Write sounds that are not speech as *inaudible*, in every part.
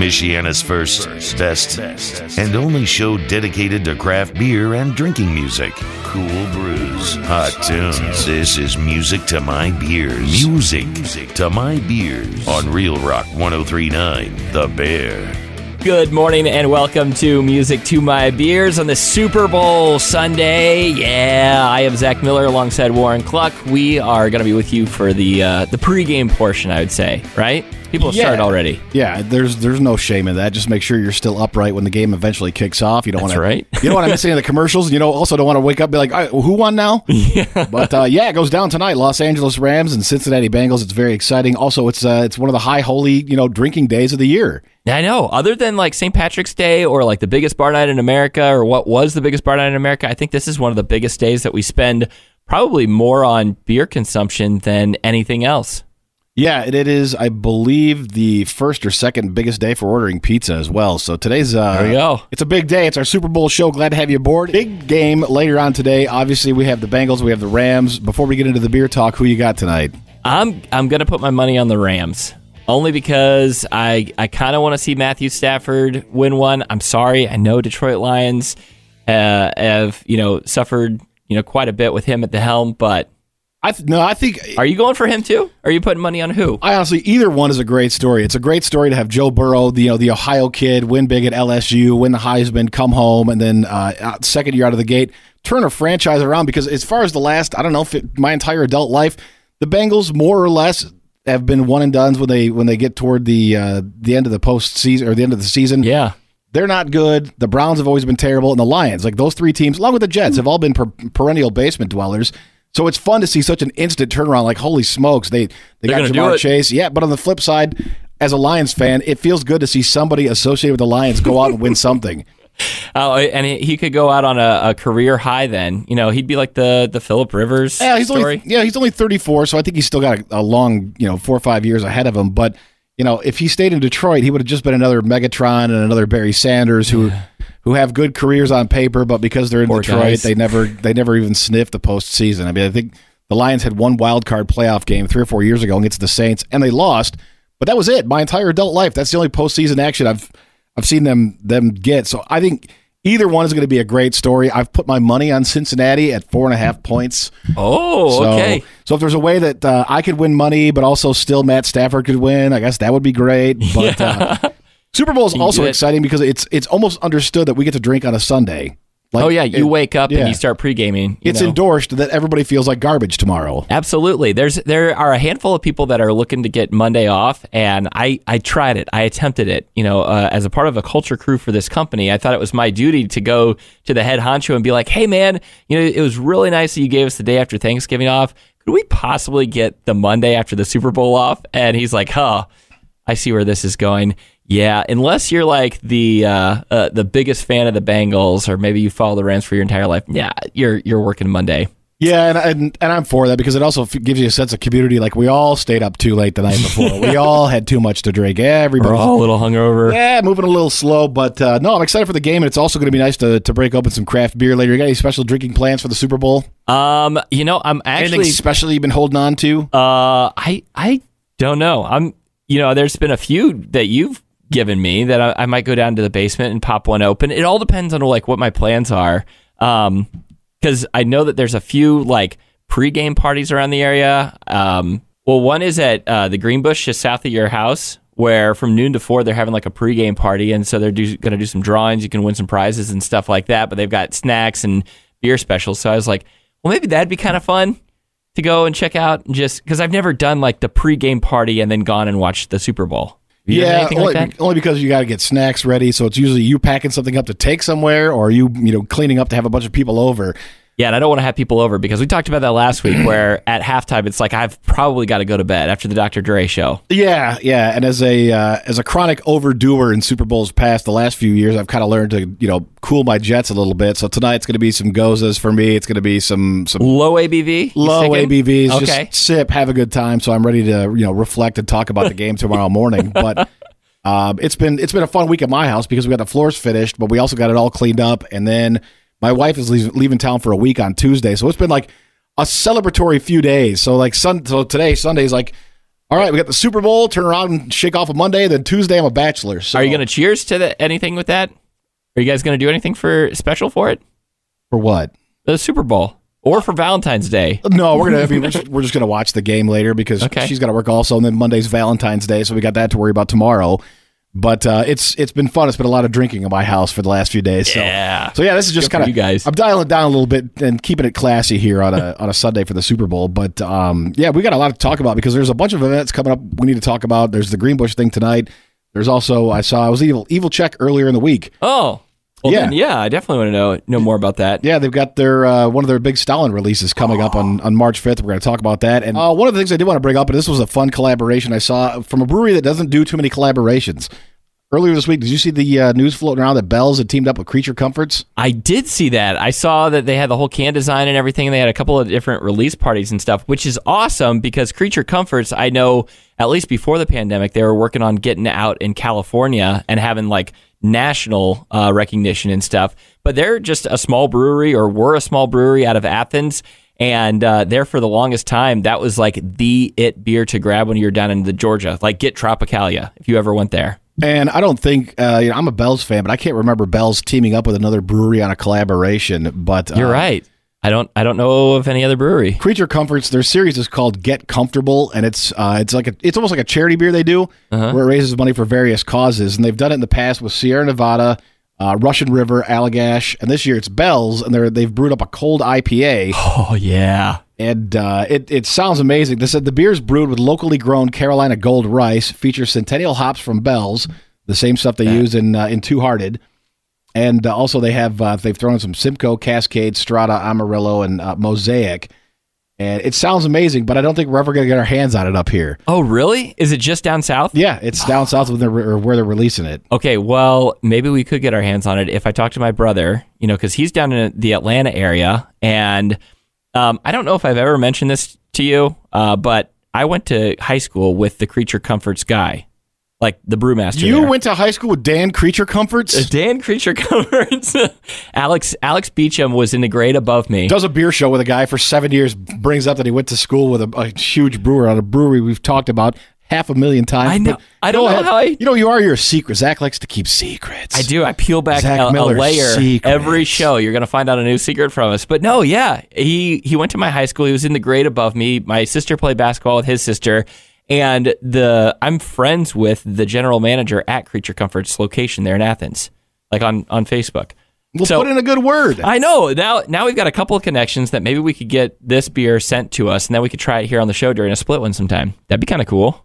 Michiana's first, best, and only show dedicated to craft beer and drinking music. Cool brews, hot tunes. This is music to my beers. Music to my beers on Real Rock 1039, The Bear. Good morning and welcome to Music to My Beers on the Super Bowl Sunday. Yeah, I am Zach Miller alongside Warren Cluck. We are going to be with you for the uh, the pregame portion, I would say, right? People have Yeah. started already. Yeah, there's there's no shame in that. Just make sure you're still upright when the game eventually kicks off. You don't want right. You don't want to miss any of the commercials. You know, also don't want to wake up and be like, All right, well, who won now? *laughs* Yeah. But uh, yeah, it goes down tonight. Los Angeles Rams and Cincinnati Bengals. It's very exciting. Also, it's uh, it's one of the high holy you know drinking days of the year. I know. Other than like St. Patrick's Day or like the biggest bar night in America or what was the biggest bar night in America, I think this is one of the biggest days that we spend probably more on beer consumption than anything else. Yeah, it, is. I believe the first or second biggest day for ordering pizza as well. So today's uh, There we go. It's a big day. It's our Super Bowl show. Glad to have you aboard. Big game later on today. Obviously, we have the Bengals. We have the Rams. Before we get into the beer talk, who you got tonight? I'm I'm gonna put my money on the Rams only because I I kind of want to see Matthew Stafford win one. I'm sorry, I know Detroit Lions uh, have you know suffered you know quite a bit with him at the helm, but I th- no, I think are you going for him too? Are you putting money on who? I honestly either one is a great story. It's a great story to have Joe Burrow, the you know the Ohio kid, win big at LSU, win the Heisman, come home, and then uh, second year out of the gate, turn a franchise around. Because as far as the last, I don't know, fi- my entire adult life, the Bengals more or less have been one and duns when they when they get toward the uh, the end of the postseason or the end of the season. Yeah, They're not good. The Browns have always been terrible, and the Lions, like those three teams, along with the Jets, have all been per- perennial basement dwellers. So it's fun to see such an instant turnaround. Like holy smokes, they they They're got Ja'Marr. Chase. Yeah, but on the flip side, as a Lions fan, it feels good to see somebody associated with the Lions go out and win *laughs* something. oh, and he, he could go out on a, a career high. Then you know he'd be like the the Philip Rivers Yeah, he's story. only yeah he's only 34, so I think he's still got a, a long you know four or five years ahead of him. But you know, if he stayed in Detroit, he would have just been another Megatron and another Barry Sanders who who have good careers on paper, but because they're in Poor Detroit, guys. they never they never even sniffed the postseason. I mean, I think the Lions had one wild card playoff game three or four years ago against the Saints, and they lost. But that was it. My entire adult life, that's the only postseason action I've I've seen them them get. So I think either one is going to be a great story. I've put my money on Cincinnati at four and a half points. Oh, So, okay. So if there's a way that uh, I could win money, but also still Matt Stafford could win, I guess that would be great. But *laughs* uh, Super Bowl is also exciting because it's it's almost understood that we get to drink on a Sunday. Like, oh yeah, you it- wake up yeah. and you start pre gaming. It's endorsed that everybody feels like garbage tomorrow. Absolutely. There's there are a handful of people that are looking to get Monday off, and I I tried it. I attempted it. You know, uh, as a part of a culture crew for this company, I thought it was my duty to go to the head honcho and be like, "Hey, man, you know, it was really nice that you gave us the day after Thanksgiving off. Could we possibly get the Monday after the Super Bowl off?" And he's like, "Huh." I see where this is going. Yeah, unless you're like the uh, uh, the biggest fan of the Bengals, or maybe you follow the Rams for your entire life. Yeah, you're you're working Monday. Yeah, and, and and I'm for that because it also f- gives you a sense of community. Like we all stayed up too late the night before. *laughs* we all had too much to drink. We're Everybody. all a little hungover. Yeah, moving a little slow, but uh, no, I'm excited for the game, and it's also going to be nice to, to break open some craft beer later. You got any special drinking plans for the Super Bowl? Um, you know, I'm actually Anything special you've been holding on to? uh I I don't know. I'm you know, there's been a few that you've given me that I, I might go down to the basement and pop one open. It all depends on like what my plans are. Um cuz I know that there's a few like pregame parties around the area. Um well, one is at uh, the Greenbush just south of your house where from noon to 4 they're having like a pregame party and so they're to do some drawings, you can win some prizes and stuff like that, but they've got snacks and beer specials. So I was like, well maybe that'd be kind of fun to go and check out and just because I've never done like the pregame party and then gone and watched the Super Bowl. Yeah, only, like that? only because you got to get snacks ready. So it's usually you packing something up to take somewhere, or you you know cleaning up to have a bunch of people over. Yeah, and I don't want to have people over because we talked about that last week where *clears throat* at halftime it's like I've probably got to go to bed after the Dr. Dre show. Yeah, yeah. And as a uh, as a chronic overdoer in Super Bowls past the last few years, I've kind of learned to you know cool my jets a little bit. So tonight's going to be some goses for me. It's going to be some some Low ABV? Low? ABVs. Okay. Just sip, have a good time. So I'm ready to you know reflect and talk about the game tomorrow *laughs* morning. But um, it's been it's been a fun week at my house because we got the floors finished, but we also got it all cleaned up. And then my wife is leaving, leaving town for a week on Tuesday, so it's been like a celebratory few days. So like sun, so today Sunday's like All right, we got the Super Bowl. Turn around and shake off a Monday. Then Tuesday, I'm a bachelor. So Are you going to cheers to the, anything with that? Are you guys going to do anything for special for it? for what? The Super Bowl or for Valentine's Day? *laughs* No, we're gonna. I mean, we're *laughs* just, we're just gonna watch the game later because Okay. she's got to work also, and then Monday's Valentine's Day, so we got that to worry about tomorrow. But uh, it's it's been fun. It's been a lot of drinking in my house for the last few days. So, Yeah. So yeah, this is just kind of you guys. I'm dialing down a little bit and keeping it classy here on a *laughs* on a Sunday for the Super Bowl. But um, yeah, we got a lot to talk about because there's a bunch of events coming up. We need to talk about. There's the Greenbush thing tonight. There's also I saw I was evil Evil Czech earlier in the week. Oh, well Yeah. then, yeah, I definitely want to know know more about that. Yeah, they've got their uh, one of their big Stalin releases coming up on, *gasps* on March 5th. We're going to talk about that. And uh, one of the things I did want to bring up, and this was a fun collaboration I saw from a brewery that doesn't do too many collaborations. Earlier this week, did you see the uh, news floating around that Bell's had teamed up with Creature Comforts? I did see that. I saw that they had the whole can design and everything. And they had a couple of different release parties and stuff, which is awesome because Creature Comforts, I know at least before the pandemic, they were working on getting out in California and having like national uh, recognition and stuff. But they're just a small brewery or were a small brewery out of Athens. And uh, there for the longest time, that was like the it beer to grab when you're down in the Georgia. Like get Tropicalia if you ever went there. And I don't think, uh, you know, I'm a Bell's fan, but I can't remember Bell's teaming up with another brewery on a collaboration. But uh, You're right. I don't. I don't know of any other brewery. Creature Comforts, their series is called Get Comfortable, and it's uh, it's like a, it's almost like a charity beer they do, Uh-huh. where it raises money for various causes, and they've done it in the past with Sierra Nevada, uh, Russian River, Allagash, and this year it's Bell's, and they're they've brewed up a cold IPA, Oh yeah. and uh, it it sounds amazing. They said the beer is brewed with locally grown Carolina Gold rice, features Centennial hops from Bell's, the same stuff they use in uh, in Two Hearted. And uh, also, they have uh, they've thrown some Simcoe, Cascade, Strata, Amarillo, and uh, Mosaic. And it sounds amazing, but I don't think we're ever going to get our hands on it up here. Oh really? Is it just down south? Yeah, it's down south of the, or where they're releasing it. Okay. Well, maybe we could get our hands on it if I talk to my brother. You know, because he's down in the Atlanta area, and um, I don't know if I've ever mentioned this to you, uh, but I went to high school with the Creature Comforts guy, like the brewmaster. You there. went to high school with Dan Creature Comforts. Uh, Dan Creature *laughs* Comforts. Alex Alex Beauchamp was in the grade above me. Does a beer show with a guy for seven years. Brings up that he went to school with a, a huge brewer on a brewery we've talked about half a million times. I know- I don't know ahead. how I- You know, you are your secret. Zach likes to keep secrets. I do. I peel back a, a layer secrets. every show. You're going to find out a new secret from us. But no, yeah, he he went to my high school. He was in the grade above me. My sister played basketball with his sister, and the I'm friends with the general manager at Creature Comforts location there in Athens, like on on Facebook. We'll So- put in a good word. I know now. Now we've got a couple of connections that maybe we could get this beer sent to us, and then we could try it here on the show during a split one sometime. That'd be kind of cool.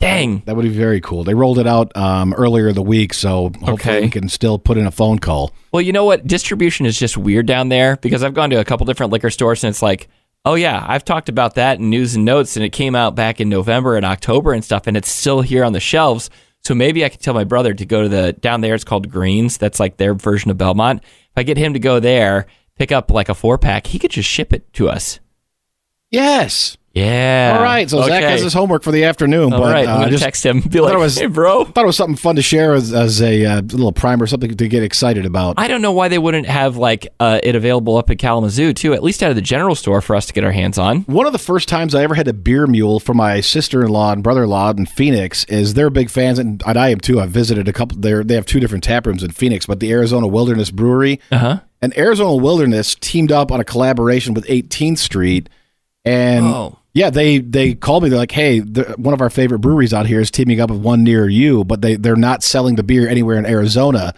Dang. That would be very cool. They rolled it out um, earlier the week, so hopefully Okay. we can still put in a phone call. Well, you know what? Distribution is just weird down there because I've gone to a couple different liquor stores and it's like, oh yeah, I've talked about that in news and notes and it came out back in November and October and stuff and it's still here on the shelves. So maybe I could tell my brother to go to the down there. It's called Greens. That's like their version of Belmont. If I get him to go there, pick up like a four pack, he could just ship it to us. Yes. Yeah. All right. So Zach has his homework for the afternoon. All but right. uh, I'm just text him. Be like, was- hey, bro. thought it was something fun to share as, as a uh, little primer, something to get excited about. I don't know why they wouldn't have like uh, it available up at Kalamazoo too, at least out of the general store for us to get our hands on. One of the first times I ever had a beer mule for my sister in law and brother in law in Phoenix is they're big fans, and, and I am too. I've visited a couple. They they have two different tap rooms in Phoenix, but the Arizona Wilderness Brewery Uh huh. and Arizona Wilderness teamed up on a collaboration with 18th Street, and Oh. yeah, they they called me. They're like, "Hey, the, one of our favorite breweries out here is teaming up with one near you, but they they're not selling the beer anywhere in Arizona."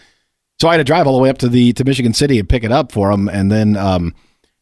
So I had to drive all the way up to the to Michigan City and pick it up for them, and then um,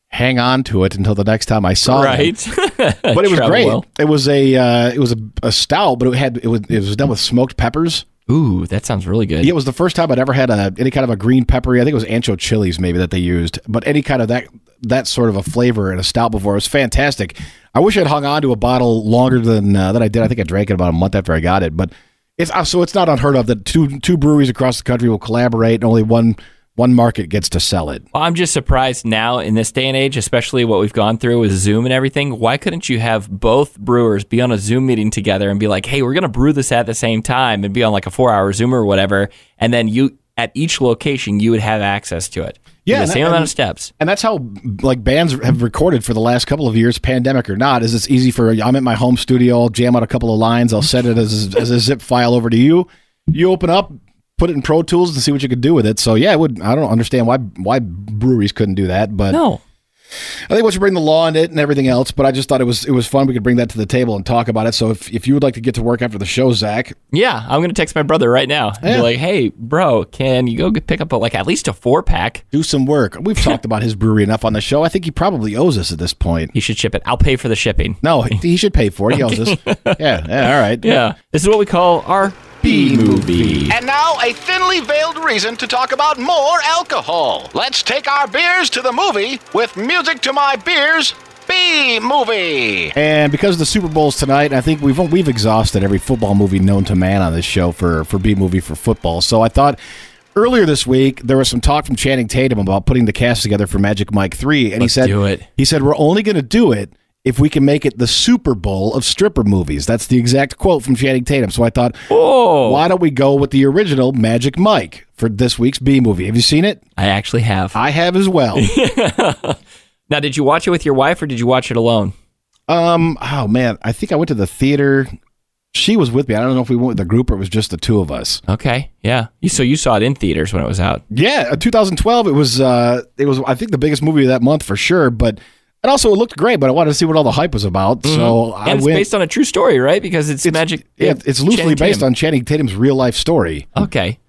hang on to it until the next time I saw it. Right. *laughs* But it was great. well. It was a uh, it was a, a stout, but it had it was it was done with smoked peppers. Ooh, that sounds really good. It was the first time I'd ever had a any kind of a green peppery. I think it was ancho chilies maybe that they used, but any kind of that that sort of a flavor in a stout before it was fantastic. I wish I'd hung on to a bottle longer than uh, than I did. I think I drank it about a month after I got it, but it's uh, so it's not unheard of that two two breweries across the country will collaborate and only one one market gets to sell it. Well, I'm just surprised now in this day and age, especially what we've gone through with Zoom and everything. Why couldn't you have both brewers be on a Zoom meeting together and be like, "Hey, we're going to brew this at the same time," and be on like a four-hour Zoom or whatever, and then you at each location you would have access to it. Yeah, the same amount and- of steps. And that's how like bands have recorded for the last couple of years, pandemic or not. Is it's easy for I'm at my home studio, I'll jam out a couple of lines, I'll send it as as a zip file over to you. You open up, put it in Pro Tools, and see what you could do with it. So yeah, it would. I don't understand why why breweries couldn't do that, but No. I think once you bring the law in it and everything else, but I just thought it was it was fun. We could bring that to the table and talk about it. So if, if you would like to get to work after the show, Zach, Yeah, I'm gonna text my brother right now. and Yeah. Be like, hey, bro, can you go pick up a, like at least a four pack? do some work. We've talked about his brewery enough on the show. I think he probably owes us at this point. He should ship it. I'll pay for the shipping. No, he should pay for it. He owes us. *laughs* Yeah, yeah, all right. Yeah, this is what we call our B movie. And now, a thinly veiled reason to talk about more alcohol. Let's take our beers to the movie with music to my beers. B movie. And because of the Super Bowl's tonight, I think we've we've exhausted every football movie known to man on this show for for B movie for football. So I thought earlier this week there was some talk from Channing Tatum about putting the cast together for Magic Mike Three, and Let's he said he said we're only going to do it if we can make it the Super Bowl of stripper movies. That's the exact quote from Channing Tatum. So I thought, Oh, why don't we go with the original Magic Mike for this week's B movie? Have you seen it? I actually have. I have as well. *laughs* Now, did you watch it with your wife or did you watch it alone? Um. Oh man, I think I went to the theater. She was with me. I don't know if we went with the group or it was just the two of us. Okay, yeah. So you saw it in theaters when it was out. Yeah, uh, 2012. It was. Uh, it was. I think the biggest movie of that month for sure. But and also it looked great. But I wanted to see what all the hype was about. So I Mm-hmm. and it's went. based on a true story, right? Because it's, magic. yeah, it's loosely Channing based Tatum. on Channing Tatum's real life story. Okay. *laughs*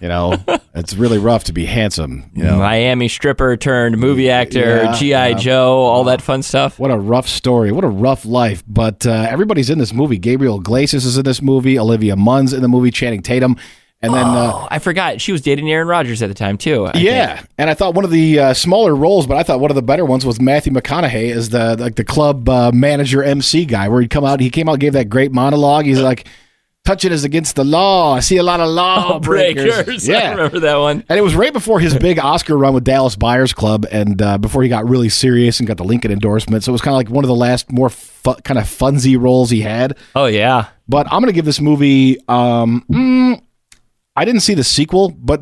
You know, it's really rough to be handsome. You know, Miami stripper turned movie actor, Yeah, GI yeah. Joe, all that fun stuff. What a rough story. What a rough life. But uh, everybody's in this movie. Gabriel Iglesias is in this movie. Olivia Munn's in the movie. Channing Tatum. And then, uh, Oh, I forgot she was dating Aaron Rodgers at the time too. I yeah, think. and I thought one of the uh, smaller roles, but I thought one of the better ones was Matthew McConaughey as the like the club uh, manager MC guy, where he'd come out. He came out, and gave that great monologue. He's like, "Touching is against the law. I see a lot of *laughs* law breakers." breakers. *laughs* I Yeah, remember that one. and it was right before his big Oscar run with Dallas Buyers Club, and uh, before he got really serious and got the Lincoln endorsement. So it was kind of like one of the last more fu- kind of funsy roles he had. Oh yeah. But I'm going to give this movie. Um, mm, I didn't see the sequel, but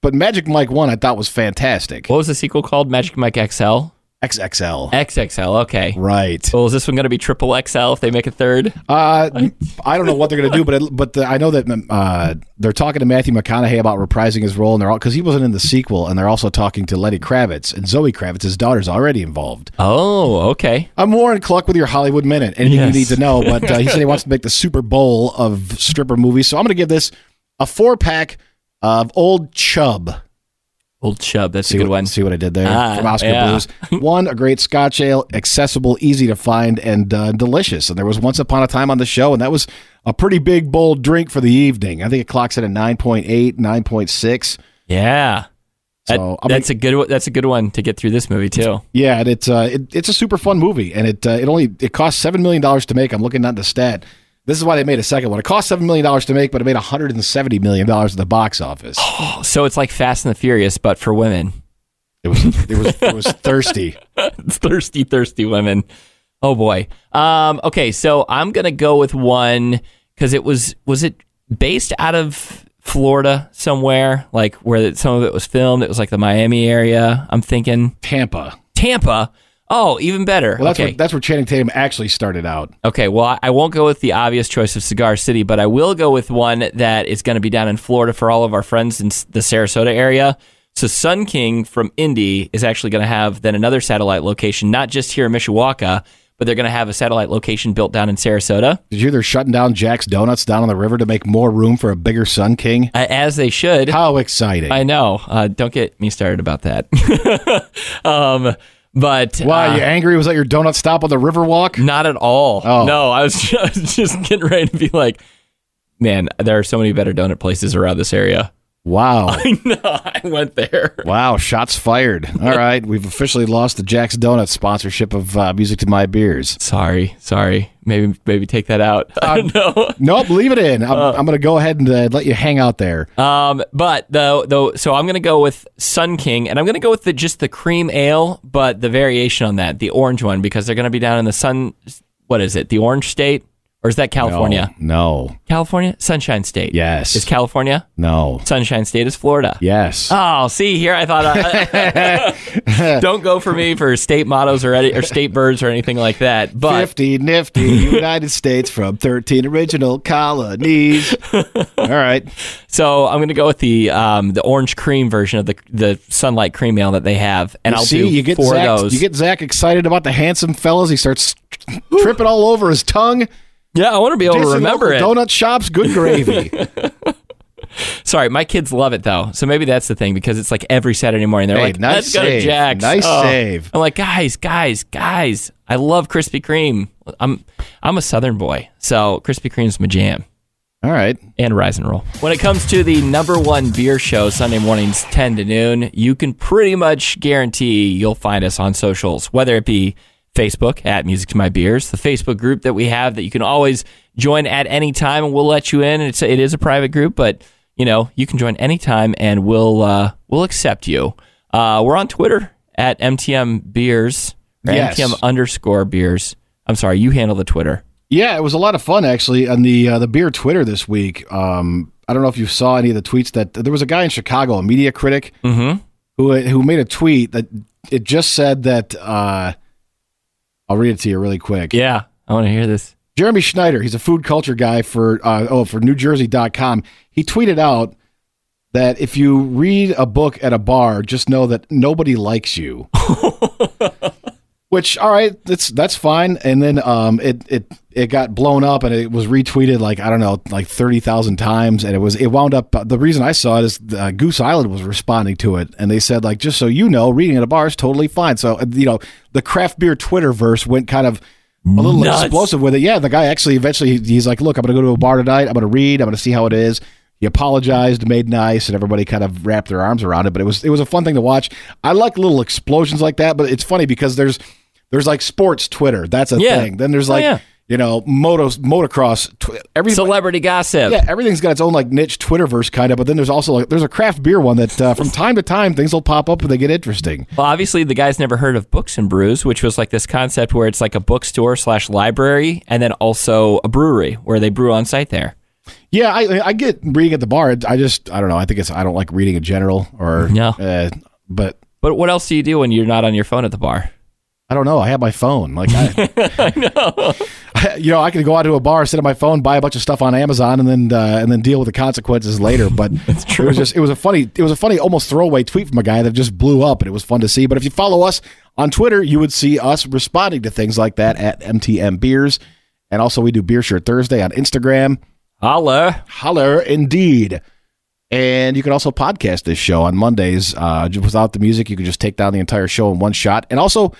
but Magic Mike One I thought was fantastic. What was the sequel called? Magic Mike XL. XXL. XXL. Okay. Right. Well, is this one going to be triple XL if they make a third? Uh, *laughs* I don't know what they're going to do, but it, but the, I know that uh, they're talking to Matthew McConaughey about reprising his role, and they're all because he wasn't in the sequel, and they're also talking to Lenny Kravitz and Zoe Kravitz, his daughter's already involved. Oh, okay. I'm Warren Cluck with your Hollywood Minute. Anything Yes. you need to know, but uh, he said he wants to *laughs* make the Super Bowl of stripper movies, so I'm going to give this a four pack of Old Chub. Old Chub. That's See a good what, one. See what I did there Ah, from Oskar yeah. Blues. *laughs* One, a great Scotch ale, accessible, easy to find, and uh, delicious. And there was once upon a time on the show, and that was a pretty big, bold drink for the evening. I think it clocks at 9.8, 9.6. Yeah. That- So, I'm that's a good. one- That's a good one to get through this movie too. Yeah, and it's uh, it, it's a super fun movie, and it uh, it only it cost seven million dollars to make. I'm looking at the stat. This is why they made a second one. It cost seven million dollars to make, but it made 170 million dollars at the box office. So it's like Fast and the Furious, but for women. It was it was it was thirsty. *laughs* It's thirsty, thirsty women. Oh boy. Um, okay, so I'm gonna go with one because it was was it based out of Florida somewhere, like where some of it was filmed. It was like the Miami area. I'm thinking Tampa. Tampa. Oh, even better. Well, that's okay. where that's where Channing Tatum actually started out. Okay, well, I- won't go with the obvious choice of Cigar City, but I will go with one that is going to be down in Florida for all of our friends in the Sarasota area. So Sun King from Indy is actually going to have then another satellite location, not just here in Mishawaka, but they're going to have a satellite location built down in Sarasota, Did you hear they're shutting down Jack's Donuts down on the river to make more room for a bigger Sun King? uh, as they should. How exciting! I know. Uh, don't get me started about that. *laughs* um, but Why uh, you angry? Was that your donut stop on the Riverwalk? Not at all. Oh. No, I was, *laughs* just, I was just getting ready to be like, man, there are so many better donut places around this area. Wow, *laughs* I know. I went there. wow! Shots fired. All right, we've officially lost the Jack's Donuts sponsorship of uh, music to my beers. Sorry, sorry. Maybe maybe take that out. *laughs* I don't know. Nope, leave it in. I'm, I'm going to go ahead and uh, let you hang out there. Um, but though the so I'm gonna go with Sun King, and I'm gonna go with the just the cream ale, but the variation on that, the orange one, because they're gonna be down in the sun. What is it? The Orange State, Or is that California? No. California? Sunshine State. Yes. Is California? No. Sunshine State is Florida. Yes. Oh, see here, I thought. Uh, *laughs* don't go for me for state mottos or any, or state birds or anything like that. But 50 nifty United States from 13 original colonies. *laughs* All right. so I'm going to go with the um, the orange cream version of the the sunlight cream ale that they have, and I'll See, do you get four Zach, of those. You get Zach excited about the handsome fellas. He starts tripping all over his tongue. Yeah, I want to be able to remember it. Donut shops, good gravy. *laughs* Sorry, my kids love it though, so maybe that's the thing because it's like every Saturday morning they're Hey, like, nice "Let's go to save. Jack's." Nice Oh. save. I'm like, guys, guys, guys. I love Krispy Kreme. I'm I'm a Southern boy, so Krispy Kreme's my jam. all right. and Rise and Roll. When it comes to the number one beer show, Sunday mornings, 10 to noon, you can pretty much guarantee you'll find us on socials, whether it be Facebook at Music to My Beers, the Facebook group that we have that you can always join at any time and we'll let you in. It's, it is a private group, but you know, you can join anytime and we'll, uh, we'll accept you. Uh, we're on Twitter at MTM Beers, Yes. MTM underscore beers. I'm sorry, you handle the Twitter. Yeah, it was a lot of fun actually on the uh, the beer Twitter this week. Um, I don't know if you saw any of the tweets that there was a guy in Chicago, a media critic, Mm-hmm. who who made a tweet that it just said that uh, I'll read it to you really quick. Yeah, I want to hear this. Jeremy Schneider, he's a food culture guy for uh, oh for NewJersey.com. He tweeted out that if you read a book at a bar, just know that nobody likes you. *laughs* Which, all right, that's that's fine. And then um, it it it got blown up and it was retweeted like I don't know, like thirty thousand times, and it was it wound up. The reason I saw it is uh, Goose Island was responding to it, and they said like, just so you know, reading at a bar is totally fine. So uh, you know, the craft beer Twitterverse went kind of a little Nuts. explosive with it. Yeah, the guy actually eventually he's like, look, I'm going to go to a bar tonight. I'm going to read. I'm going to see how it is. He apologized, made nice, and everybody kind of wrapped their arms around it. But it was it was a fun thing to watch. I like little explosions like that. But it's funny because there's there's like sports Twitter. That's a Yeah. thing. Then there's Oh, like yeah. you know motos motocross. Tw- every Celebrity gossip. yeah, everything's got its own like niche Twitterverse kind of. But then there's also like there's a craft beer one that uh, from time to time things will pop up and they get interesting. Well, obviously, the guy's never heard of Books and Brews, which was like this concept where it's like a bookstore slash library, and then also a brewery where they brew on site there. Yeah, I I get reading at the bar. I just I don't know. I think it's I don't like reading in general or No. Uh, but But what else do you do when you're not on your phone at the bar? I don't know. I have my phone. Like I, *laughs* know. you know, I can go out to a bar, sit on my phone, buy a bunch of stuff on Amazon, and then uh, and then deal with the consequences later. But *laughs* it was just it was a funny it was a funny almost throwaway tweet from a guy that just blew up, and it was fun to see. But if you follow us on Twitter, you would see us responding to things like that at MTM Beers, and also we do Beer Shirt Thursday on Instagram. Holla. Holler, indeed. And you can also podcast this show on Mondays. Uh, without the music, you can just take down the entire show in one shot. And also,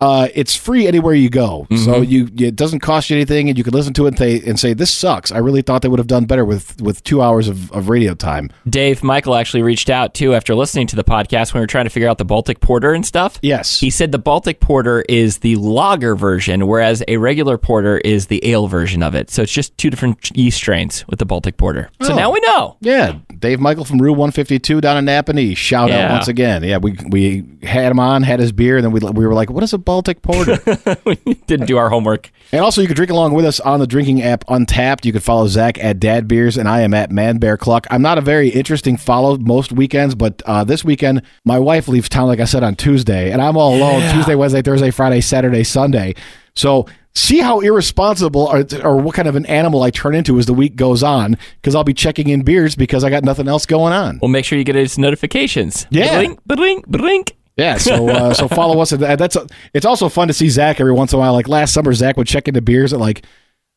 uh, it's free anywhere you go, so you it doesn't cost you anything, and you can listen to it and say, and say this sucks. I really thought they would have done better with with two hours of, of radio time. Dave Michael actually reached out too after listening to the podcast when we were trying to figure out the Baltic Porter and stuff. Yes, He said the Baltic Porter is the lager version, whereas a regular porter is the ale version of it. So it's just two different yeast strains with the Baltic Porter. So Oh. now we know. yeah. Dave Michael from Rue One Fifty Two down in Nappanee. Shout Yeah. out once again. Yeah, we we had him on, had his beer, and then we we were like, what is a Baltic Porter? *laughs* we didn't do our homework. And also, you can drink along with us on the drinking app Untappd. You can follow Zach at Dad Beers, and I am at Man Bear Cluck. I'm not a very interesting follow most weekends, but uh, this weekend, my wife leaves town, like I said, on Tuesday, and I'm all alone Tuesday, Wednesday, Thursday, Friday, Saturday, Sunday. So see how irresponsible or, or what kind of an animal I turn into as the week goes on, because I'll be checking in beers because I got nothing else going on. Well, make sure you get his notifications. Yeah. Blink, blink, blink. Yeah, so uh, so follow us. And that's it's also fun to see Zach every once in a while. Like last summer, Zach would check into beers at like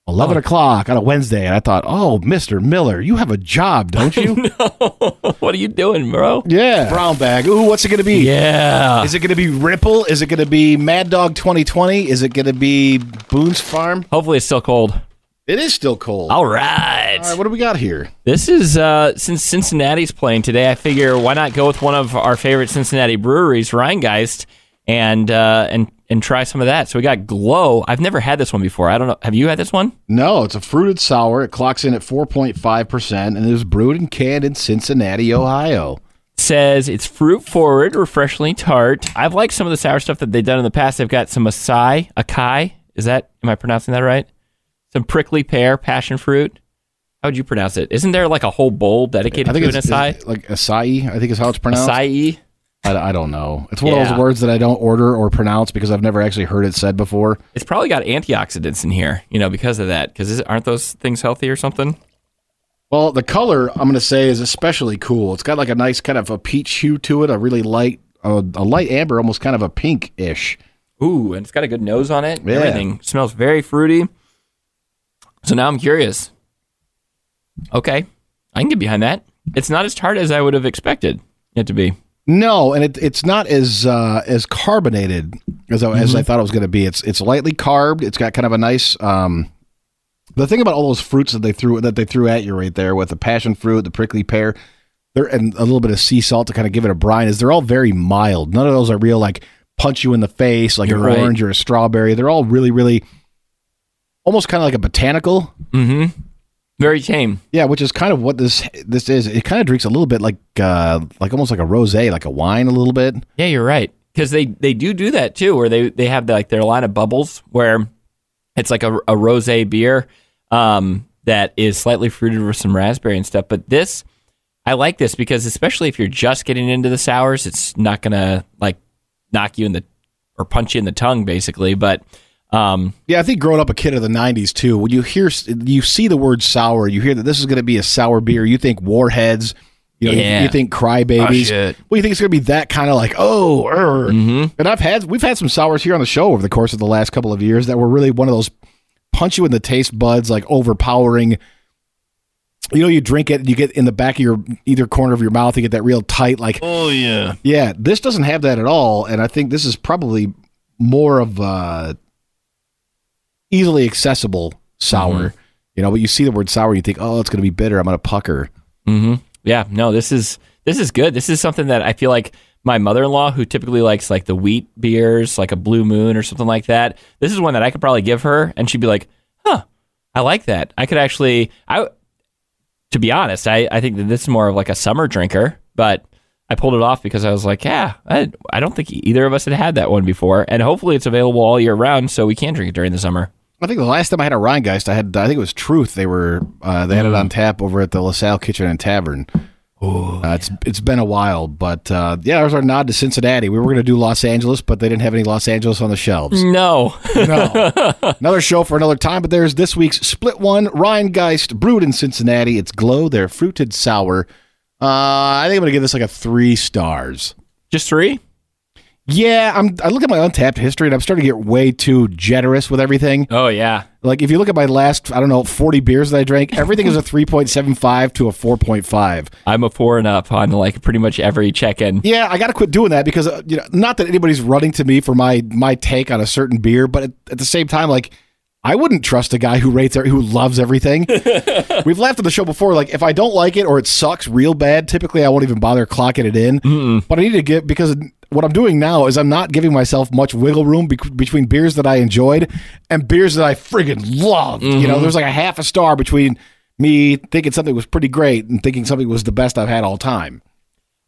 eleven o'clock on a Wednesday, and I thought, oh, Mister Miller, you have a job, don't *laughs* you? *laughs* What are you doing, bro? yeah, brown bag. Ooh, what's it going to be? Yeah. Is it going to be Ripple? Is it going to be Mad Dog 2020? Is it going to be Boone's Farm? Hopefully it's still cold. It is still cold. All right. All right, what do we got here? This is uh, since Cincinnati's playing today. I figure why not go with one of our favorite Cincinnati breweries, Rhinegeist, and uh, and and try some of that. So we got Glow. I've never had this one before. I don't know. Have you had this one? No, it's a fruited sour. It clocks in at 4.5%, and it is brewed and canned in Cincinnati, Ohio. says it's fruit forward, refreshingly tart. I've liked some of the sour stuff that they've done in the past. They've got some acai, acai. Is that am I pronouncing that right? some prickly pear, passion fruit. How would you pronounce it? Isn't there like a whole bowl dedicated I think to an acai? like acai. I think is how it's pronounced. Acai. I, I don't know. It's one of those words that I don't order or pronounce because I've never actually heard it said before. It's probably got antioxidants in here, you know, because of that. Because aren't those things healthy or something? Well, the color I'm going to say is especially cool. It's got like a nice kind of a peach hue to it, a really light, uh, a light amber, almost kind of a pink-ish. Ooh, and it's got a good nose on it. Yeah. Everything smells very fruity. So now I'm curious. Okay, I can get behind that. It's not as tart as I would have expected it to be. No, and it, it's not as uh, as carbonated as I, as I thought it was going to be. It's it's lightly carbed. It's got kind of a nice. Um, the thing about all those fruits that they threw that they threw at you right there with the passion fruit, the prickly pear, there and a little bit of sea salt to kind of give it a brine is they're all very mild. None of those are real like punch you in the face like You're an right. orange or a strawberry. They're all really really almost kind of like a botanical. Mm-hmm. Very tame. Yeah, which is kind of what this this is. It kind of drinks a little bit like uh like almost like a rosé, like a wine a little bit. Yeah, you're right. Because they they do do that too, where they they have like their line of bubbles where it's like a, a rosé beer um, that is slightly fruited with some raspberry and stuff. But this, I like this because especially if you're just getting into the sours, it's not gonna like knock you in the or punch you in the tongue, basically. But um, Yeah, I think growing up a kid of the '90s too, when you hear, you see the word sour, you hear that this is going to be a sour beer. You think Warheads, you know, Yeah. you, think Crybabies. Oh, well, you think it's going to be that kind of like, oh, er. Mhm. and I've had, we've had some sours here on the show over the course of the last couple of years that were really one of those punch you in the taste buds, like overpowering. You know, you drink it, and you get in the back of your either corner of your mouth, you get that real tight, like, oh yeah, yeah, this doesn't have that at all, and I think this is probably more of a easily accessible sour. You know, but you see the word sour, you think, oh, it's going to be bitter. I'm going to pucker. hmm Yeah, no, this is this is good. This is something that I feel like my mother-in-law, who typically likes like the wheat beers, like a Blue Moon or something like that, this is one that I could probably give her, and she'd be like, "Huh, I like that." I could actually, I, to be honest, I I think that this is more of like a summer drinker, but I pulled it off because I was like, yeah, I I don't think either of us had had that one before, and hopefully it's available all year round, so we can drink it during the summer. I think the last time I had a Rhinegeist, I had, I think it was Truth. They were, uh, they had it on tap over at the LaSalle Kitchen and Tavern. Uh, it's it's been a while, but uh, yeah, there's our nod to Cincinnati. We were going to do Los Angeles, but they didn't have any Los Angeles on the shelves. No, No. *laughs* another show for another time, but there's this week's Split One Rhinegeist brewed in Cincinnati. It's Glow, They're fruited sour. Uh, I think I'm going to give this like a three stars. just three. Yeah, I'm. I look at my Untappd history and I'm starting to get way too generous with everything. Oh yeah, Like if you look at my last, I don't know, 40 beers that I drank, everything is a 3.75 to a 4.5. I'm a four and up on like pretty much every check-in. Yeah, I got to quit doing that because uh, you know, not that anybody's running to me for my my take on a certain beer, but at, at the same time, like I wouldn't trust a guy who rates who loves everything. *laughs* We've laughed at the show before. Like if I don't like it or it sucks real bad, typically I won't even bother clocking it in. But I need to get because what I'm doing now is I'm not giving myself much wiggle room bec between beers that I enjoyed and beers that I friggin' loved. You know, mm-hmm. there's like a half a star between me thinking something was pretty great and thinking something was the best I've had all time.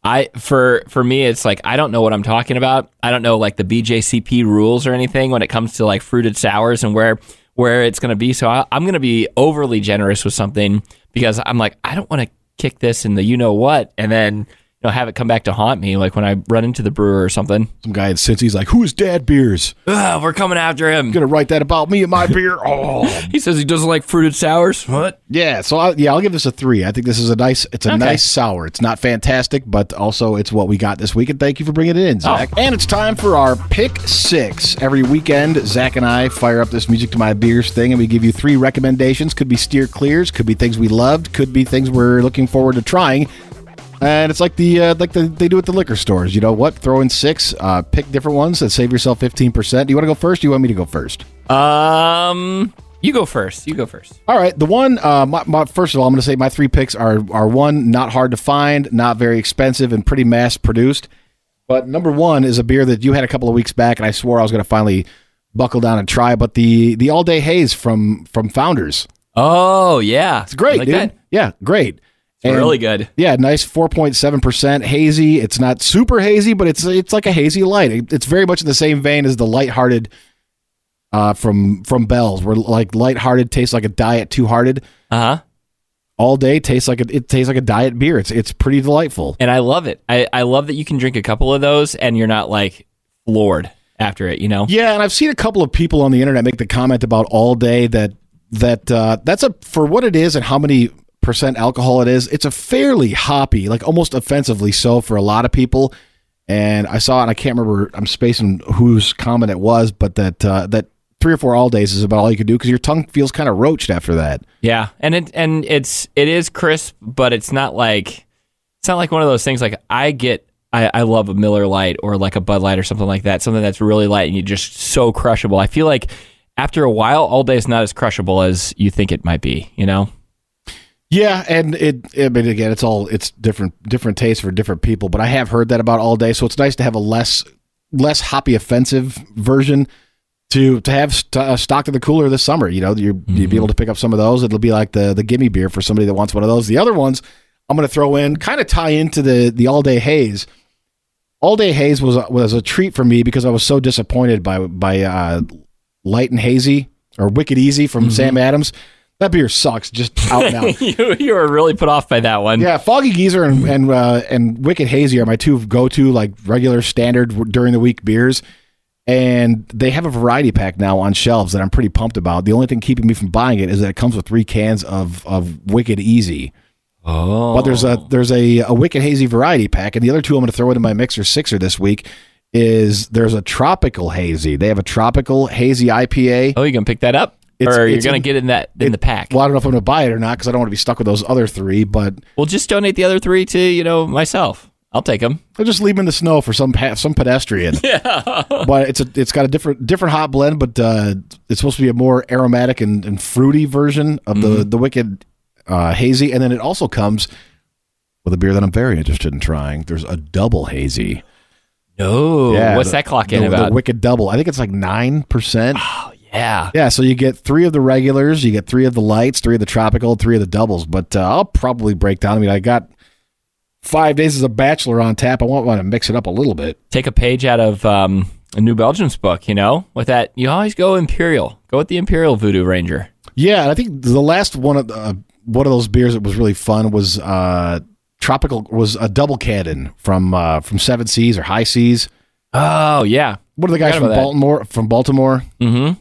I for for me it's like I don't know what I'm talking about. I don't know like the BJCP rules or anything when it comes to like fruited sours and where where it's going to be. So I, I'm going to be overly generous with something because I'm like I don't want to kick this in the you know what and then know have it come back to haunt me like when I run into the brewer or something. Some guy in Cincy's like, "Who's Dad Beers?" Ugh, we're coming after him. gonna write that about me and my beer. *laughs* Oh, He says he doesn't like fruited sours. What? yeah. So I, yeah, I'll give this a three. I think this is a nice. It's a Okay. nice sour. It's not fantastic, but also it's what we got this week. And thank you for bringing it in, Zach. Oh. And it's time for our pick six. Every weekend, Zach and I fire up this music to my beers thing, and we give you three recommendations. Could be steer clears, could be things we loved, could be things we're looking forward to trying. And it's like the uh, like the, they do at the liquor stores. You know what? Throw in six, uh, pick different ones, and save yourself fifteen percent. Do you want to go first? Do you want me to go first? Um, you go first. You go first. All right, the one. Uh, my, my, first of all, I'm going to say my three picks are are one not hard to find, not very expensive, and pretty mass produced. But number one is a beer that you had a couple of weeks back, and I swore I was going to finally buckle down and try. But the the all day haze from from Founders, Oh yeah, it's great, like dude. that. Yeah, great. And- really good. Yeah, nice 4.7% hazy. It's not super hazy, but it's it's like a hazy light. It's very much in the same vein as the lighthearted uh, from from Bell's, where like lighthearted tastes like a diet Two Hearted. Uh huh. All day tastes like a, it tastes like a diet beer. It's it's pretty delightful. And I love it. I, I love that you can drink a couple of those and you're not like floored after it, you know? Yeah, and I've seen a couple of people on the internet make the comment about all day that that uh, that's a for what it is and how many percent alcohol it is. It's a fairly hoppy, like almost offensively so for a lot of people. And I saw and I can't remember. I'm spacing whose comment it was, but that uh, that three or four all days is about all you can do because your tongue feels kind of roached after that. Yeah. And it and it's it is crisp, but it's not like it's not like one of those things like I get I, I love a Miller Lite or like a Bud Light or something like that, something that's really light and you just so crushable. I feel like after a while, all day is not as crushable as you think it might be, you know? Yeah, and it. I mean, again, it's all it's different different tastes for different people. But I have heard that about all day, so it's nice to have a less less hoppy offensive version to to have st- uh, stocked in the cooler this summer. You know, you you'd be able to pick up some of those. It'll be like the the gimme beer for somebody that wants one of those. The other ones I'm going to throw in kind of tie into the the all day haze. All day haze was a, was a treat for me because I was so disappointed by by uh, light and hazy or wicked easy from Sam Adams. That beer sucks. Just out now. *laughs* you, you were really put off by that one. Yeah, Foggy Geezer and and, uh, and Wicked Hazy are my two go to like regular standard during the week beers, and they have a variety pack now on shelves that I'm pretty pumped about. The only thing keeping me from buying it is that it comes with three cans of of Wicked Easy. Oh. But there's a there's a, a Wicked Hazy variety pack, and the other two I'm going to throw into my mixer sixer this week is there's a tropical hazy. They have a tropical hazy IPA. Oh, you gonna pick that up? It's- or you're gonna get in that in the pack. Well, I don't know if I'm going to buy it or not because I don't want to be stuck with those other three. But Well, just donate the other three to you know myself. I'll take them. I'll just leave them in the snow for some pa- some pedestrian. *laughs* Yeah, but it's a it's got a different different hot blend, but uh, it's supposed to be a more aromatic and, and fruity version of the the wicked uh, hazy, and then it also comes with a beer that I'm very interested in trying. There's a double hazy. No, Yeah, what's the- that clock the, in the about? wicked double. I think it's like nine percent. Yeah, Yeah, so you get three of the regulars, you get three of the lights, three of the tropical, three of the doubles. But uh, I'll probably break down. I mean, I got five days as a bachelor on tap. I want, want to mix it up a little bit. take a page out of um, a New Belgium's book. You know, with that, you always go Imperial. Go with the Imperial Voodoo Ranger. Yeah, I think the last one of uh, one of those beers that was really fun was uh, tropical was a double cannon from uh, from Seven Seas or High Seas. Oh yeah. What are the guys from. Baltimore? From Baltimore? Mm-hmm.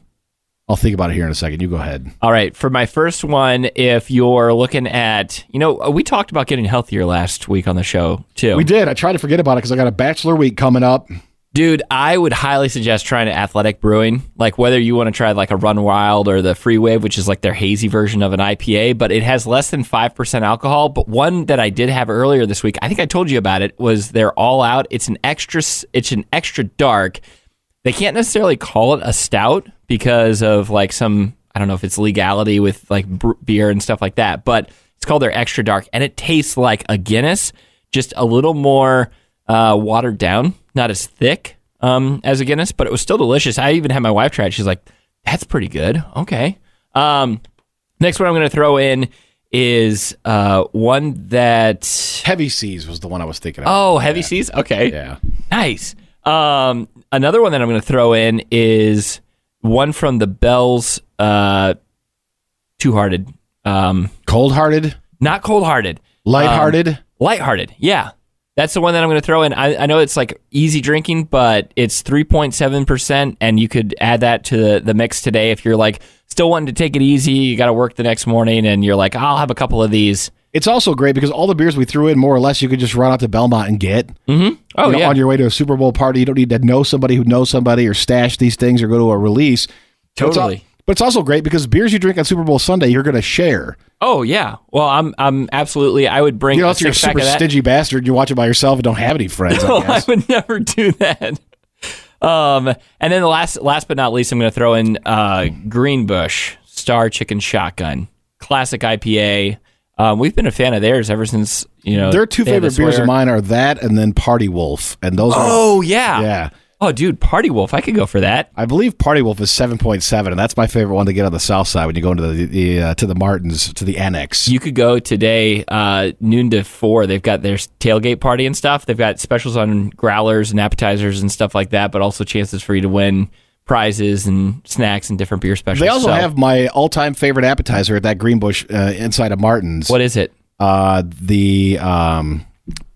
I'll think about it here in a second. You go ahead. All right, for my first one, if you're looking at, you know, uh, we talked about getting healthier last week on the show too. We did. I tried to forget about it because I got a bachelor week coming up. Dude, I would highly suggest trying athletic brewing. Like whether you want to try like a Run Wild or the Free Wave, which is like their hazy version of an IPA, but it has less than 5% alcohol. But one that I did have earlier this week, I think I told you about it, was they're all out. It's an extra it's an extra dark. They can't necessarily call it a stout because of like some I don't know if it's legality with like br- beer and stuff like that, but it's called their extra dark and it tastes like a Guinness, just a little more uh, watered down, not as thick um, as a Guinness, but it was still delicious. I even had my wife try it. She's like, "That's pretty good." Okay. Um, next one I'm going to throw in is uh, one that Heavy Seas was the one I was thinking of. oh, heavy seas. Okay, yeah. nice. Um, another one that I'm going to throw in is one from the Bells, uh, Two Hearted. Um, Cold hearted, not cold hearted. lighthearted. Lighthearted, yeah. That's the one that I'm going to throw in. I, I know it's like easy drinking, but it's 3.7%, and you could add that to the, the mix today if you're like still wanting to take it easy. You got to work the next morning, and you're like, I'll have a couple of these. It's also great because all the beers we threw in, more or less, you could just run out to Belmont and get. Oh, you know, yeah. on your way to a Super Bowl party. You don't need to know somebody who knows somebody or stash these things or go to a release. But it's al- Totally. But it's also great because beers you drink on Super Bowl Sunday, you're going to share. oh, yeah. Well, I'm I'm absolutely, I would bring You know, a if you're a super stingy bastard, you watch it by yourself and don't have any friends. No, I *laughs* I would never do that. Um, and then the last, last but not least, I'm going to throw in uh, Greenbush Star Chicken Shotgun, classic IPA. Um, we've been a fan of theirs ever since you know. Their two favorite beers of mine are that and then Party Wolf, and those are Oh yeah. yeah. Oh, dude, Party Wolf. I could go for that. I believe Party Wolf is seven point seven, and that's my favorite one to get on the south side when you go into the, the uh, to the Martins to the annex. You could go today, uh, noon to four. They've got their tailgate party and stuff. They've got specials on growlers and appetizers and stuff like that, but also chances for you to win prizes and snacks and different beer specials. They also So, have my all-time favorite appetizer at that Greenbush uh, inside of Martin's. what is it? Uh, the um,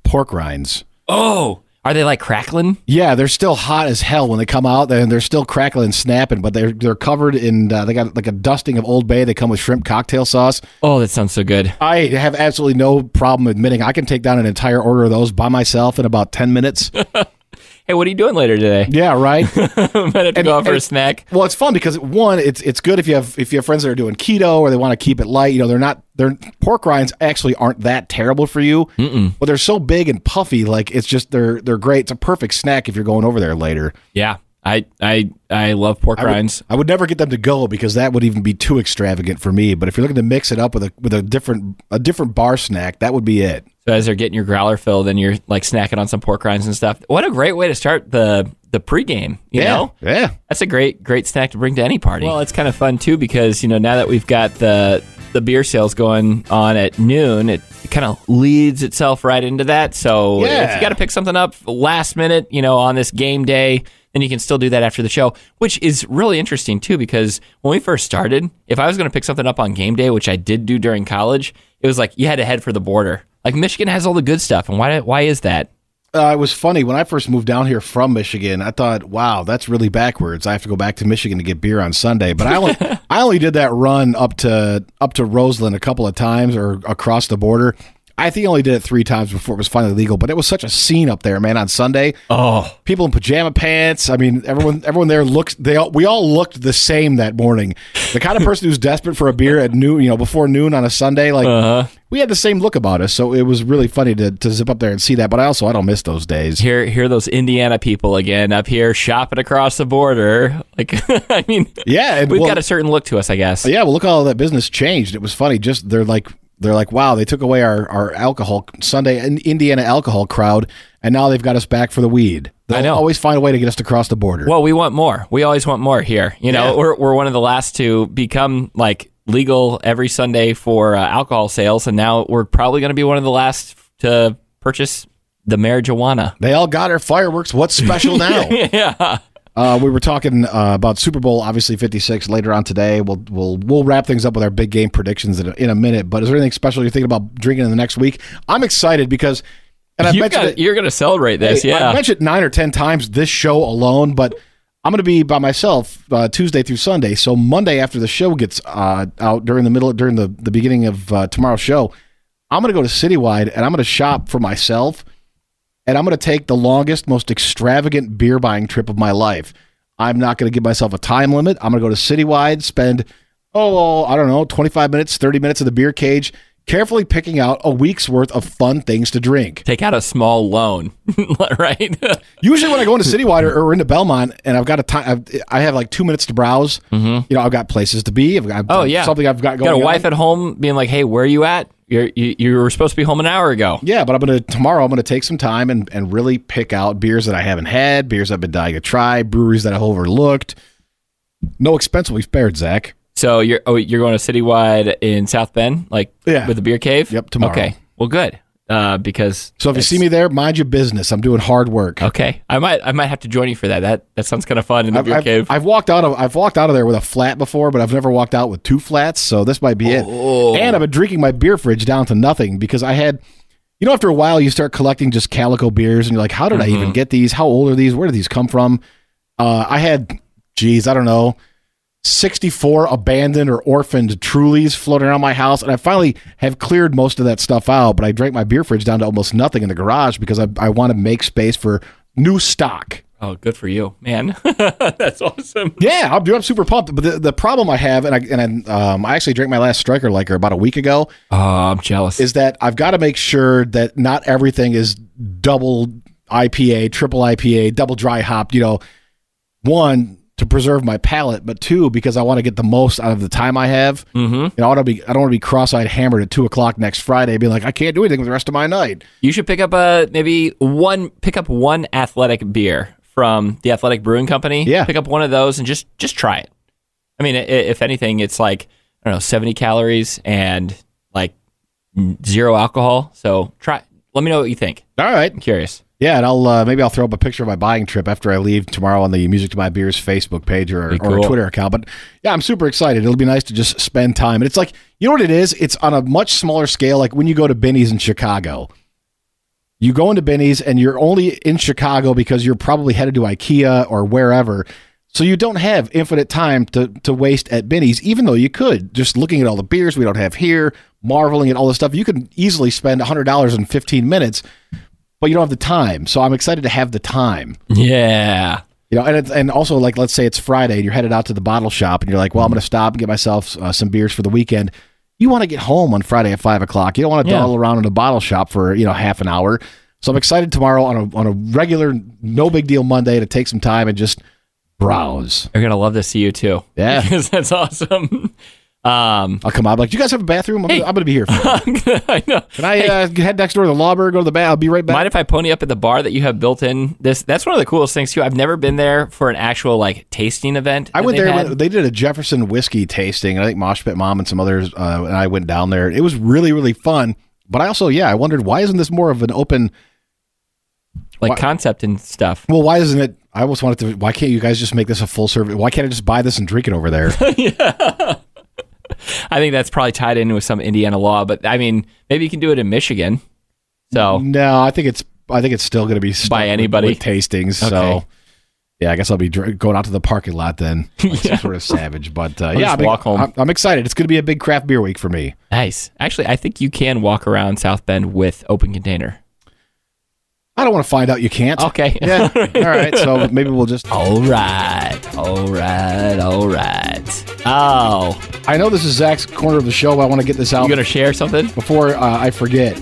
pork rinds. Oh, are they like crackling? Yeah, they're still hot as hell when they come out, and they're still crackling and snapping. But they're they're covered in. Uh, they got like a dusting of Old Bay. They come with shrimp cocktail sauce. Oh, that sounds so good. I have absolutely no problem admitting I can take down an entire order of those by myself in about ten minutes. *laughs* Hey, what are you doing later today? yeah, right. *laughs* Might have to And- go out for and- a snack. Well, it's fun because one, it's it's good if you have if you have friends that are doing keto or they want to keep it light. You know, they're not they're pork rinds actually aren't that terrible for you, but they're so big and puffy. Like it's just they're they're great. It's a perfect snack if you're going over there later. Yeah, I I I love pork I would- rinds. I would never get them to go because that would even be too extravagant for me. But if you're looking to mix it up with a with a different a different bar snack, that would be it. So as they're getting your growler filled, and you're like snacking on some pork rinds and stuff. What a great way to start the the pregame. You yeah, know, yeah. that's a great great snack to bring to any party. Well, it's kind of fun too because you know now that we've got the the beer sales going on at noon, it kind of leads itself right into that. So Yeah. if you got to pick something up last minute, you know, on this game day, then you can still do that after the show, which is really interesting too because when we first started, if I was going to pick something up on game day, which I did do during college, it was like you had to head for the border. Like Michigan has all the good stuff, and why why is that? Uh, it was funny when I first moved down here from Michigan. I thought, wow, that's really backwards. I have to go back to Michigan to get beer on Sunday. But I only *laughs* I only did that run up to up to Roseland a couple of times or across the border. I think I only did it three times before it was finally legal. But it was such a scene up there, man. On Sunday, Oh, people in pajama pants. I mean, everyone everyone there looks. They all, we all looked the same that morning. The kind of *laughs* person who's desperate for a beer at noon, you know, before noon on a Sunday, like Uh-huh. we had the same look about us. So it was really funny to, to zip up there and see that. But I also I don't miss those days. here here are those Indiana people again up here shopping across the border. *laughs* Like *laughs* I mean, Yeah, and we've well- got a certain look to us, I guess. Yeah, well, look how all that business changed. It was funny. Just they're like they're like, wow, they took away our our alcohol Sunday in Indiana alcohol crowd, and now they've got us back for the weed. They'll I know. always find a way to get us to cross the border. Well, we want more. We always want more here. You know, Yeah. we're we're one of the last to become like legal every Sunday for uh, alcohol sales, and now we're probably going to be one of the last to purchase the marijuana. they all got our fireworks. What's special *laughs* now? yeah. Uh, we were talking uh, about Super Bowl, obviously fifty six later on today. We'll we'll we'll wrap things up with our big game predictions in a, in a minute. But is there anything special you're thinking about drinking in the next week? I'm excited because, and I've You mentioned got, it, you're going to celebrate this, Hey, yeah. I've mentioned nine or ten times this show alone, but I'm going to be by myself uh, Tuesday through Sunday. So Monday after the show gets uh, out during the middle during the the beginning of uh, tomorrow's show, I'm going to go to Citywide and I'm going to shop for myself, and I'm going to take the longest, most extravagant beer buying trip of my life. I'm not going to give myself a time limit. I'm going to go to Citywide, spend oh I don't know 25 minutes, 30 minutes in the beer cage. Carefully picking out a week's worth of fun things to drink. Take out a small loan, *laughs* right? Usually, when I go into Citywide or, or into Belmont, and I've got a time, I've, I have like two minutes to browse. You know, I've got places to be. I've got Mm-hmm. Oh yeah, something I've got going. Got a wife on. at home being like, "Hey, where are you at? You're, you you were supposed to be home an hour ago." Yeah, but I'm gonna tomorrow. I'm gonna take some time and and really pick out beers that I haven't had, beers I've been dying to try, breweries that I've overlooked. No expense will be spared, Zach. So you're oh, you're going to Citywide in South Bend, like Yeah. with the beer cave. Yep, tomorrow. Okay, well, good. Uh, because So if you see me there, mind your business. I'm doing hard work. okay, I might I might have to join you for that. That that sounds kind of fun in the I've, beer I've- cave. I've walked out of I've walked out of there with a flat before, but I've never walked out with two flats. So this might be Oh. it. And I've been drinking my beer fridge down to nothing because I had, you know, after a while you start collecting just calico beers, and you're like, how did I Mm-hmm. even get these? How old are these? Where did these come from? Uh, I had, geez, I don't know. 64 abandoned or orphaned Trulies floating around my house, and I finally have cleared most of that stuff out. But I drank my beer fridge down to almost nothing in the garage because I, I want to make space for new stock. oh, good for you, man. *laughs* That's awesome. Yeah, I'm, I'm super pumped. But the, the problem I have, and I and I, um, I actually drank my last Striker Liker about a week ago, Oh, I'm jealous. is that I've got to make sure that not everything is double IPA, triple IPA, double dry hop. You know, one to preserve my palate, but two because I want to get the most out of the time I have. Mm-hmm. You know, I want to be I don't want to be cross-eyed hammered at two o'clock next Friday, being like I can't do anything with the rest of my night. you should pick up a maybe one pick up one athletic beer from the Athletic Brewing Company. Yeah. pick up one of those and just just try it. I mean, if anything, it's like I don't know, 70 calories and like zero alcohol. So try. Let me know what you think. All right. I'm curious. Yeah, and I'll uh, maybe I'll throw up a picture of my buying trip after I leave tomorrow on the Music to My Beers Facebook page or, Be or. Twitter account. But yeah, I'm super excited. It'll be nice to just spend time. And it's like you know what it is? It's on a much smaller scale. Like when you go to Binny's in Chicago, you go into Binny's and you're only in Chicago because you're probably headed to IKEA or wherever. So you don't have infinite time to, to waste at Binny's, even though you could. Just looking at all the beers we don't have here, marveling at all this stuff, you could easily spend $100 in 15 minutes, but you don't have the time. So I'm excited to have the time. Yeah. You know, and it's, and also like let's say it's Friday and you're headed out to the bottle shop and you're like, well, I'm going to stop and get myself uh, some beers for the weekend. You want to get home on Friday at five o'clock. You don't want to Yeah. dawdle around in a bottle shop for you know half an hour. So I'm excited tomorrow on a on a regular, no big deal Monday to take some time and just browse. They're gonna love to see you too. Yeah. *laughs* because that's awesome. Um, I'll come out like, do you guys have a bathroom? I'm, Hey. I'm going to be here. For. *laughs* I know. Can I uh, head next door to the Lawberg, go to the bath? I'll be right back. Mind if I pony up at the bar that you have built in? This that's one of the coolest things too. I've never been there for an actual like tasting event. I went there. had. They did a Jefferson whiskey tasting. I think Mosh Pit Mom and some others, uh, and I went down there. It was really, really fun. But I also, yeah, I wondered why isn't this more of an open? like Why- concept and stuff. Well, why isn't it? I always wanted to. Why can't you guys just make this a full service? Why can't I just buy this and drink it over there? *laughs* I think that's probably tied in with some Indiana law, but I mean, maybe you can do it in Michigan. So no, I think it's. I think it's still going to be By anybody? with tastings. Okay. So. Yeah, I guess I'll be dr- going out to the parking lot then, *laughs* like some sort of savage. But uh, yeah, just I'm, walk home. I'm, I'm excited. It's going to be a big craft beer week for me. nice. Actually, I think you can walk around South Bend with open container. I don't want to find out you can't. Okay. *laughs* Yeah. All right. So maybe we'll just. *laughs* All right. All right. All right. Oh, I know this is Zach's corner of the show, but I want to get this out you gonna share something? before uh, I forget.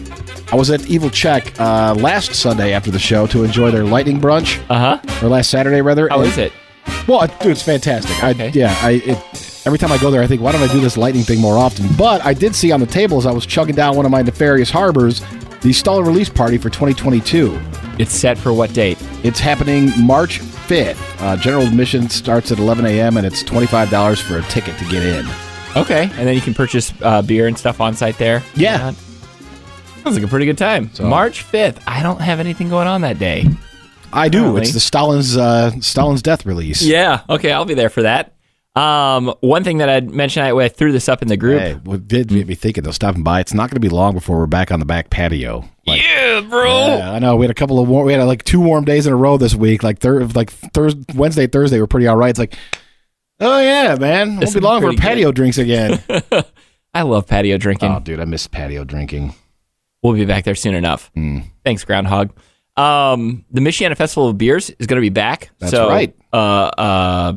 I was at Evil Czech uh, last Sunday after the show to enjoy their lightning brunch, Uh huh. or last Saturday rather. How and- is it? Well, dude, it's fantastic. I, Yeah, I it, every time I go there, I think, why don't I do this lightning thing more often? But I did see on the table as I was chugging down one of my nefarious harbors the stall release party for 2022. It's set for what date? It's happening March 5th. Uh, general admission starts at 11 a.m. and it's $25 for a ticket to get in. Okay, and then you can purchase uh, beer and stuff on site there. Yeah. Sounds like a pretty good time. So- March fifth. I don't have anything going on that day. I do. Apparently. It's the Stalin's uh, Stalin's death release. Yeah. Okay, I'll be there for that. Um, one thing that I'd mentioned, I, I threw this up in the group. Hey, what did get me thinking though? Stopping by, it's not going to be long before we're back on the back patio. Like, yeah, bro. yeah, I know we had a couple of war- we had like two warm days in a row this week. Like thir- like Thursday, Wednesday, Thursday were pretty all right. It's like, oh yeah, man, It won't be long for pretty patio drinks again. *laughs* I love patio drinking. oh, dude, I miss patio drinking. We'll be back there soon enough. Hmm. Thanks, Groundhog. Um, the Michiana Festival of Beers is going to be back. That's so, right. Uh, uh,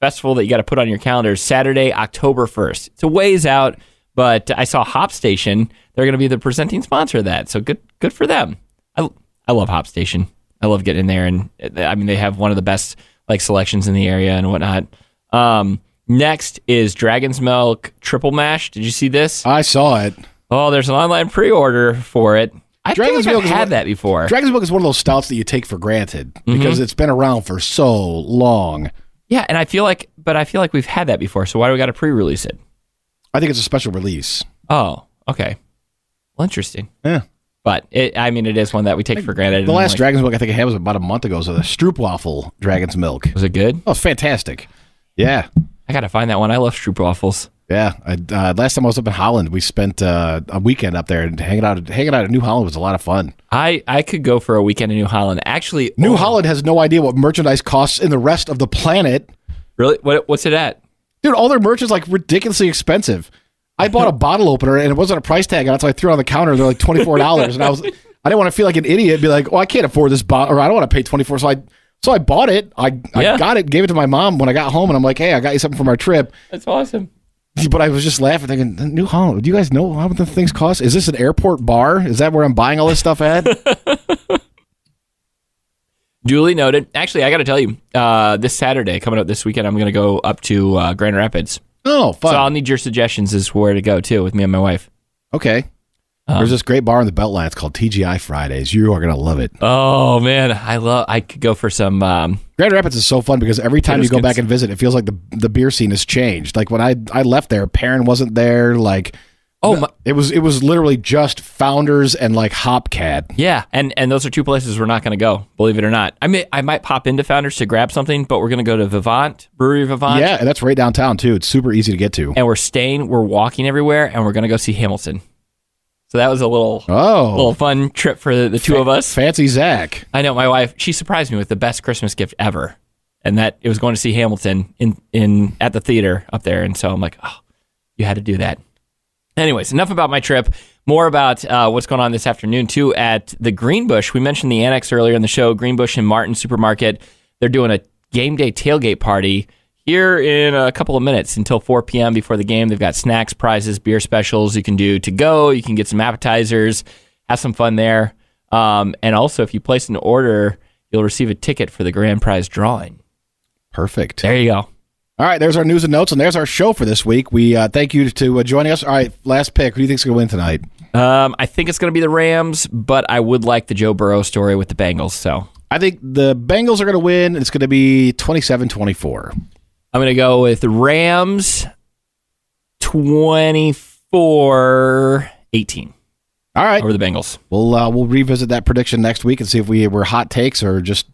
festival that you got to put on your calendar is Saturday, October 1st. It's a ways out, but I saw Hop Station. They're going to be the presenting sponsor of that. So good, good for them. I, I love Hop Station. I love getting in there. And uh, I mean, they have one of the best like selections in the area and whatnot. Um, next is Dragon's Milk Triple Mash. Did you see this? I saw it. Oh, there's an online pre-order for it. I Dragon's like Milk had what- that before. Dragon's Milk is one of those stouts that you take for granted Mm-hmm. because it's been around for so long. Yeah, and I feel like, but I feel like we've had that before. So why do we got to pre-release it? I think it's a special release. Oh, okay. Well, interesting. Yeah. But it, I mean, it is one that we take for granted. The and, last like, Dragon's Milk I think I had was about a month ago. So the Stroopwafel Dragon's Milk. was it good? Oh, it's fantastic. Yeah. I got to find that one. I love stroopwafels. Yeah, I, uh, last time I was up in Holland, we spent uh, a weekend up there and hanging out. Hanging out at New Holland was a lot of fun. I I could go for a weekend in New Holland. Actually, New oh, Holland has no idea what merchandise costs in the rest of the planet, Really? What what's it at? dude. All their merch is like ridiculously expensive. I bought a *laughs* bottle opener and it wasn't a price tag on it, so I threw it on the counter. They're like twenty four dollars, and I was I didn't want to feel like an idiot. and Be like, oh, I can't afford this bottle, or I don't want to pay twenty four. So I so I bought it. I I Yeah. got it, gave it to my mom when I got home, and I'm like, hey, I got you something from our trip. That's awesome. But I was just laughing, thinking, New Holland. Do you guys know how much the things cost? Is this an airport bar? Is that where I'm buying all this stuff at? *laughs* Duly noted. Actually, I got to tell you, uh, this Saturday coming up this weekend, I'm going to go up to uh, Grand Rapids. oh, fun. So I'll need your suggestions as where to go too with me and my wife. okay. Um, There's this great bar in the Beltline. It's called TGI Fridays. You are gonna love it. Oh man, I love. I could go for some. Um, Grand Rapids is so fun because every time you go back and visit, it feels like the the beer scene has changed. Like when I I left there, Perrin wasn't there. Like Oh, my, It was it was literally just Founders and like Hopcat. yeah, and and those are two places we're not going to go. Believe it or not, I may I might pop into Founders to grab something, but we're going to go to Vivant Brewery Vivant. Yeah, and that's right downtown too. It's super easy to get to. and we're staying, we're walking everywhere, and we're going to go see Hamilton. So that was a little Oh, little fun trip for the, the two of us. fancy Zach. I know my wife. She surprised me with the best Christmas gift ever, and that it was going to see Hamilton in in at the theater up there. And so I'm like, oh, you had to do that. Anyways, enough about my trip. More about uh, what's going on this afternoon too at the Greenbush. We mentioned the annex earlier in the show. Greenbush and Martin Supermarket. They're doing a game day tailgate party here in a couple of minutes until 4 p.m. before the game. They've got snacks, prizes, beer specials. You can do to go. You can get some appetizers. Have some fun there. Um, and also, if you place an order, you'll receive a ticket for the grand prize drawing. Perfect. There you go. All right, there's our news and notes, and there's our show for this week. We uh, thank you to uh, joining us. All right, last pick. Who do you think's going to win tonight? Um, I think it's going to be the Rams, but I would like the Joe Burrow story with the Bengals. So I think the Bengals are going to win. It's going to be 27-24. I'm going to go with Rams 24 18 All right, over the Bengals. we'll uh, we'll revisit that prediction next week and see if we were hot takes or just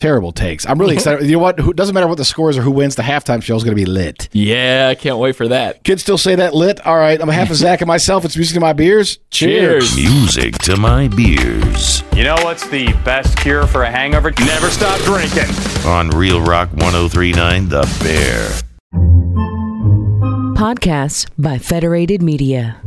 terrible takes. I'm really *laughs* excited. You know what? Who, doesn't matter what the scores or who wins. The halftime show is going to be lit. Yeah, I can't wait for that. Kids still say that lit. All right, on behalf of Zach and myself, it's music to my beers. Cheers. Cheers. Music to my beers. You know what's the best cure for a hangover? Never stop drinking. On Real Rock 1039, The Bear. Podcasts by Federated Media.